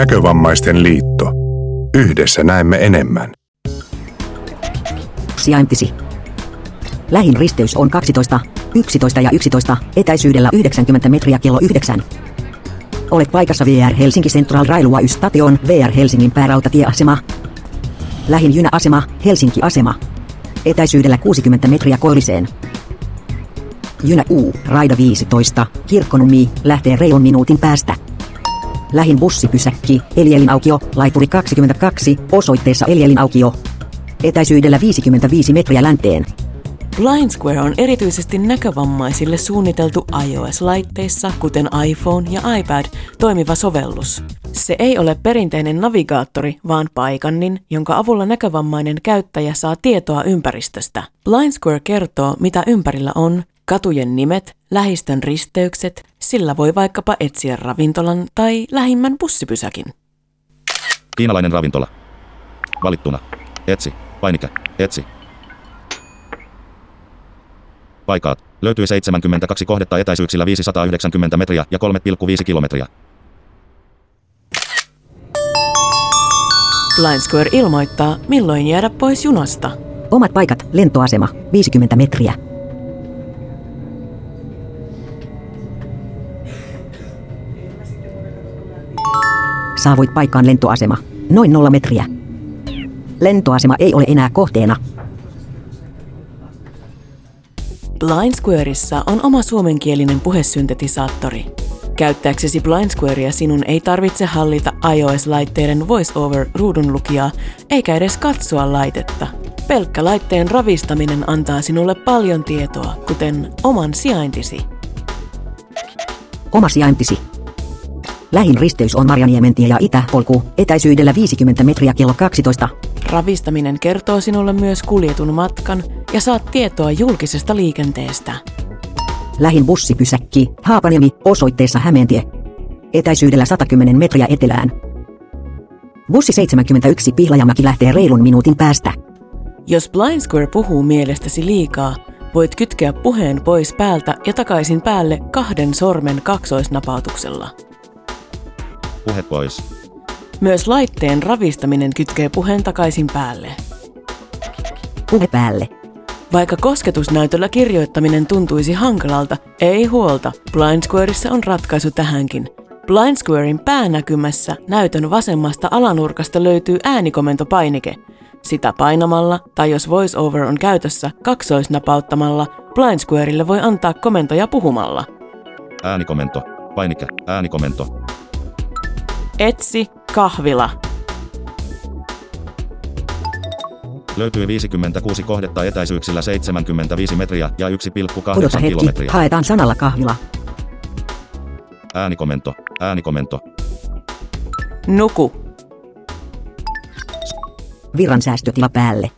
Näkövammaisten liitto. Yhdessä näemme enemmän. Sijaintisi. Lähin risteys on 12, 11 ja 11, etäisyydellä 90 metriä kello 9. Olet paikassa VR Helsinki Central Railway Station, VR Helsingin päärautatieasema. Lähin juna-asema, Helsinki-asema. Etäisyydellä 60 metriä Koiriseen. Juna U, Raida 15, Kirkkonummi, lähtee reilun minuutin päästä. Lähin bussipysäkki, Elielinaukio, laituri 22, osoitteessa Elielinaukio. Etäisyydellä 55 metriä länteen. Blind Square on erityisesti näkövammaisille suunniteltu iOS-laitteissa, kuten iPhone ja iPad, toimiva sovellus. Se ei ole perinteinen navigaattori, vaan paikannin, jonka avulla näkövammainen käyttäjä saa tietoa ympäristöstä. Blind Square kertoo, mitä ympärillä on, katujen nimet, lähistön risteykset, sillä voi vaikkapa etsiä ravintolan tai lähimmän bussipysäkin. Kiinalainen ravintola. Valittuna. Etsi. Painike. Etsi. Paikat. Löytyy 72 kohdetta etäisyyksillä 590 metriä ja 3,5 kilometriä. Blind Square ilmoittaa, milloin jäädä pois junasta. Omat paikat, lentoasema, 50 metriä. Saavuit paikkaan lentoasema. Noin nolla metriä. Lentoasema ei ole enää kohteena. Blind Squareissa on oma suomenkielinen puhesyntetisaattori. Käyttääksesi Blind Squarea sinun ei tarvitse hallita iOS-laitteiden VoiceOver-ruudunlukijaa eikä edes katsoa laitetta. Pelkkä laitteen ravistaminen antaa sinulle paljon tietoa, kuten oman sijaintisi. Oma sijaintisi. Lähin risteys on Marjaniementie ja Itäpolku, etäisyydellä 50 metriä kello 12. Ravistaminen kertoo sinulle myös kuljetun matkan ja saat tietoa julkisesta liikenteestä. Lähin bussipysäkki, Haapaniemi, osoitteessa Hämeentie. Etäisyydellä 110 metriä etelään. Bussi 71 Pihlajamäki lähtee reilun minuutin päästä. Jos Blind Square puhuu mielestäsi liikaa, voit kytkeä puheen pois päältä ja takaisin päälle kahden sormen kaksoisnapautuksella. Puhe pois. Myös laitteen ravistaminen kytkee puheen takaisin päälle. Puhe päälle. Vaikka kosketusnäytöllä kirjoittaminen tuntuisi hankalalta, ei huolta. Blind Squareissa on ratkaisu tähänkin. Blind Squarein päänäkymässä näytön vasemmasta alanurkasta löytyy äänikomentopainike. Sitä painamalla, tai jos VoiceOver on käytössä, kaksoisnapauttamalla, Blind Squareille voi antaa komentoja puhumalla. Äänikomento. Painike. Äänikomento. Etsi kahvila. Löytyy 56 kohdetta etäisyyksillä 75 metriä ja 1,8 Odota hetki, kilometriä. haetaan sanalla kahvila. Äänikomento. Äänikomento. Nuku. Virran säästötila päälle.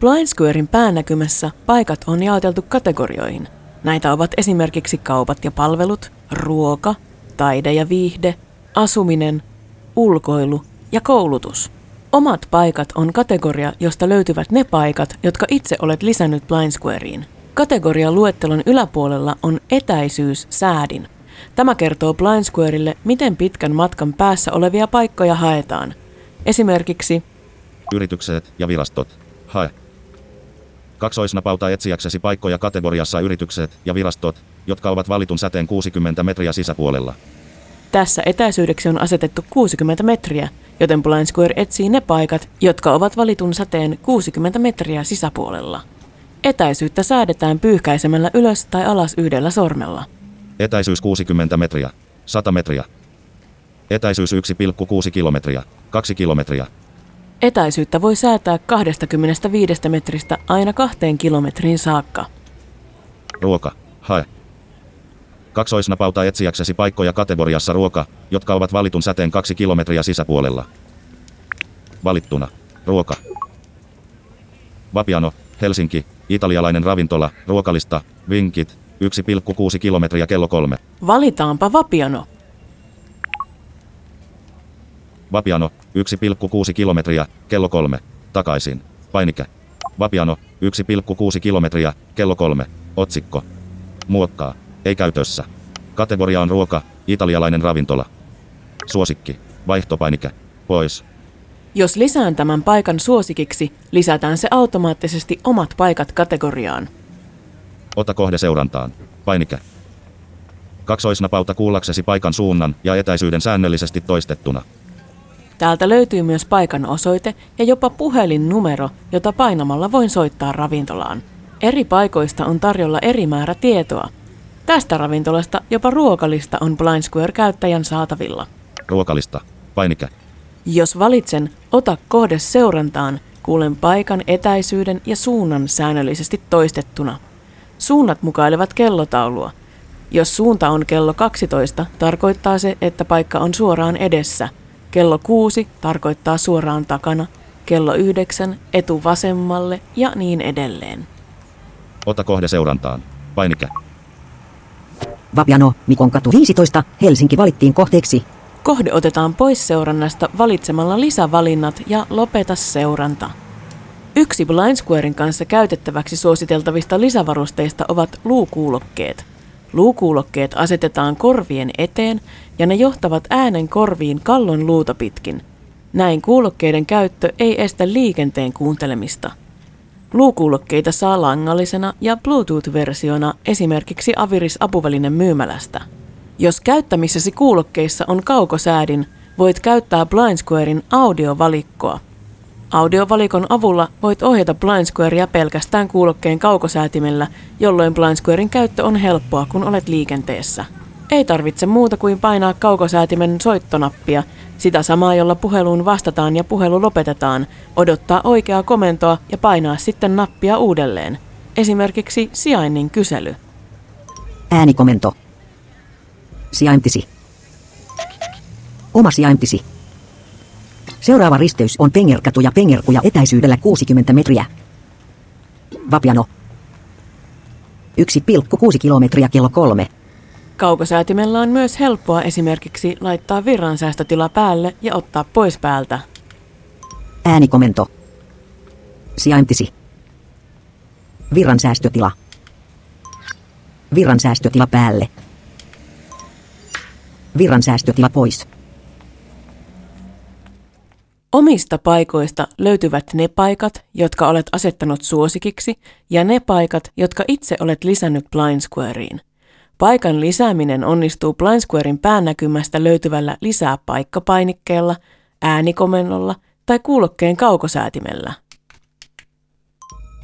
Blind Squarein päänäkymässä paikat on jaoteltu kategorioihin. Näitä ovat esimerkiksi kaupat ja palvelut, ruoka, taide ja viihde, asuminen, ulkoilu ja koulutus. Omat paikat on kategoria, josta löytyvät ne paikat, jotka itse olet lisännyt Blind Squareen. Kategorian luettelon yläpuolella on etäisyys säädin. Tämä kertoo Blind miten pitkän matkan päässä olevia paikkoja haetaan. Esimerkiksi Yritykset ja virastot. Hae. Kaksoisnapauta etsiäksesi paikkoja kategoriassa yritykset ja virastot, jotka ovat valitun säteen 60 metriä sisäpuolella. Tässä etäisyydeksi on asetettu 60 metriä, joten Blind Square etsii ne paikat, jotka ovat valitun säteen 60 metriä sisäpuolella. Etäisyyttä säädetään pyyhkäisemällä ylös tai alas yhdellä sormella. Etäisyys 60 metriä. 100 metriä. Etäisyys 1,6 kilometriä. 2 kilometriä. Etäisyyttä voi säätää 25 metristä aina kahteen kilometriin saakka. Ruoka. Hae. Kaksoisnapauta etsiäksesi paikkoja kategoriassa ruoka, jotka ovat valitun säteen 2 kilometriä sisäpuolella. Valittuna. Ruoka. Vapiano, Helsinki, italialainen ravintola, ruokalista, vinkit, 1,6 kilometriä kello kolme. Valitaanpa Vapiano. Vapiano, 1,6 kilometriä, kello kolme. Takaisin. Painike. Vapiano, 1,6 kilometriä, kello kolme. Otsikko. Muokkaa. Ei käytössä. Kategoria on ruoka, italialainen ravintola. Suosikki. Vaihtopainike. Pois. Jos lisään tämän paikan suosikiksi, lisätään se automaattisesti omat paikat kategoriaan. Ota kohde seurantaan. Painike. Kaksoisnapauta kuullaksesi paikan suunnan ja etäisyyden säännöllisesti toistettuna. Täältä löytyy myös paikan osoite ja jopa puhelinnumero, jota painamalla voin soittaa ravintolaan. Eri paikoista on tarjolla eri määrä tietoa. Tästä ravintolasta jopa ruokalista on Blind Square-käyttäjän saatavilla. Ruokalista. Painike. Jos valitsen Ota kohde seurantaan, kuulen paikan etäisyyden ja suunnan säännöllisesti toistettuna. Suunnat mukailevat kellotaulua. Jos suunta on kello 12, tarkoittaa se, että paikka on suoraan edessä. Kello 6 tarkoittaa suoraan takana, kello 9 etu vasemmalle ja niin edelleen. Ota kohde seurantaan. Painike. Vapiano, Mikon katu 15, Helsinki valittiin kohteeksi. Kohde otetaan pois seurannasta valitsemalla lisävalinnat ja lopeta seuranta. Yksi Blind Squarein kanssa käytettäväksi suositeltavista lisävarusteista ovat luukuulokkeet. Luukuulokkeet asetetaan korvien eteen ja ne johtavat äänen korviin kallon luuta pitkin. Näin kuulokkeiden käyttö ei estä liikenteen kuuntelemista. Luukuulokkeita saa langallisena ja Bluetooth-versiona esimerkiksi Aviris apuvälinen myymälästä. Jos käyttämisesi kuulokkeissa on kaukosäädin, voit käyttää Blind Squarein audiovalikkoa. Audiovalikon avulla voit ohjata Blind Squarea pelkästään kuulokkeen kaukosäätimellä, jolloin Blind Squarein käyttö on helppoa, kun olet liikenteessä. Ei tarvitse muuta kuin painaa kaukosäätimen soittonappia, sitä samaa, jolla puheluun vastataan ja puhelu lopetetaan, odottaa oikeaa komentoa ja painaa sitten nappia uudelleen. Esimerkiksi sijainnin kysely. Äänikomento. Sijaintisi. Oma sijaintisi. Seuraava risteys on Pengerkatu ja Pengerkuja etäisyydellä 60 metriä. Vapiano. 1,6 kilometriä kello kolme. Kaukosäätimellä on myös helppoa esimerkiksi laittaa virransäästötila päälle ja ottaa pois päältä. Äänikomento. Sijaintisi. Virransäästötila. Virransäästötila päälle. Virransäästötila pois. Omista paikoista löytyvät ne paikat, jotka olet asettanut suosikiksi, ja ne paikat, jotka itse olet lisännyt Blind Squareen. Paikan lisääminen onnistuu Blind Squarein päänäkymästä löytyvällä lisää paikkapainikkeella, äänikomennolla tai kuulokkeen kaukosäätimellä.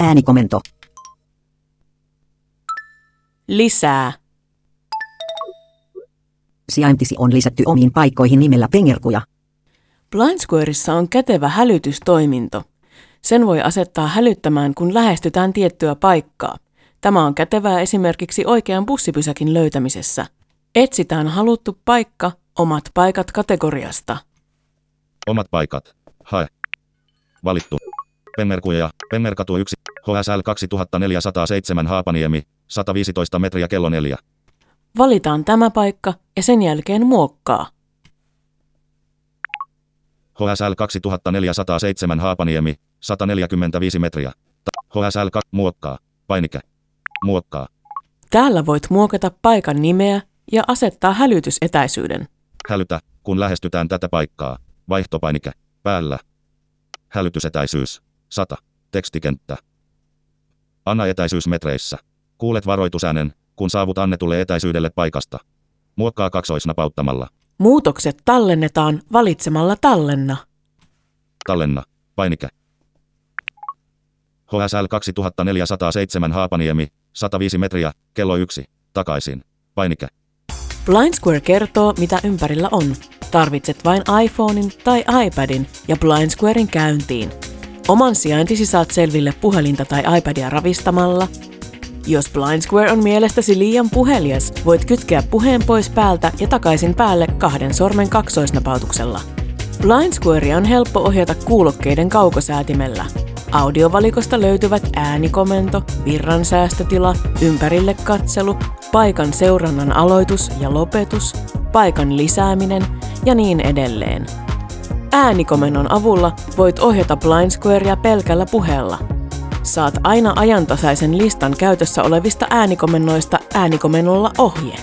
Äänikomento. Lisää. Sijaintisi on lisätty omiin paikkoihin nimellä Pengerkuja. Blind Squareissa on kätevä hälytystoiminto. Sen voi asettaa hälyttämään, kun lähestytään tiettyä paikkaa. Tämä on kätevää esimerkiksi oikean bussipysäkin löytämisessä. Etsitään haluttu paikka, omat paikat kategoriasta. Omat paikat. Hae. Valittu. Penmerkuja, Penmerkatu 1, HSL 2407 Haapaniemi, 115 metriä kello 4. Valitaan tämä paikka ja sen jälkeen muokkaa. HSL 2407 Haapaniemi, 145 metriä. HSL 2 muokkaa. Painike. Muokkaa. Täällä voit muokata paikan nimeä ja asettaa hälytysetäisyyden. Hälytä, kun lähestytään tätä paikkaa. Vaihtopainike. Päällä. Hälytysetäisyys. 100. Tekstikenttä. Anna etäisyys metreissä. Kuulet varoitusäänen, kun saavut annetulle etäisyydelle paikasta. Muokkaa kaksoisnapauttamalla. Muutokset tallennetaan valitsemalla tallenna. Tallenna. Painike. HSL 2407 Haapaniemi, 105 metriä, kello 1. Takaisin. Painike. Blind Square kertoo, mitä ympärillä on. Tarvitset vain iPhonein tai iPadin ja Blind Squarein käyntiin. Oman sijaintisi saat selville puhelinta tai iPadia ravistamalla. Jos Blind Square on mielestäsi liian puhelias, voit kytkeä puheen pois päältä ja takaisin päälle kahden sormen kaksoisnapautuksella. Blind Squarea on helppo ohjata kuulokkeiden kaukosäätimellä. Audiovalikosta löytyvät äänikomento, virransäästötila, ympärille katselu, paikan seurannan aloitus ja lopetus, paikan lisääminen ja niin edelleen. Äänikomennon avulla voit ohjata Blind Squarea pelkällä puheella. Saat aina ajantasaisen listan käytössä olevista äänikomennoista äänikomennolla ohje.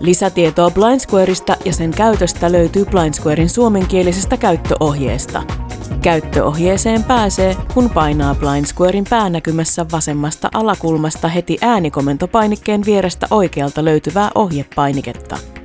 Lisätietoa Blind Squareista ja sen käytöstä löytyy Blind suomenkielisestä käyttöohjeesta. Käyttöohjeeseen pääsee, kun painaa Blind Squarein päänäkymässä vasemmasta alakulmasta heti äänikomentopainikkeen vierestä oikealta löytyvää ohjepainiketta.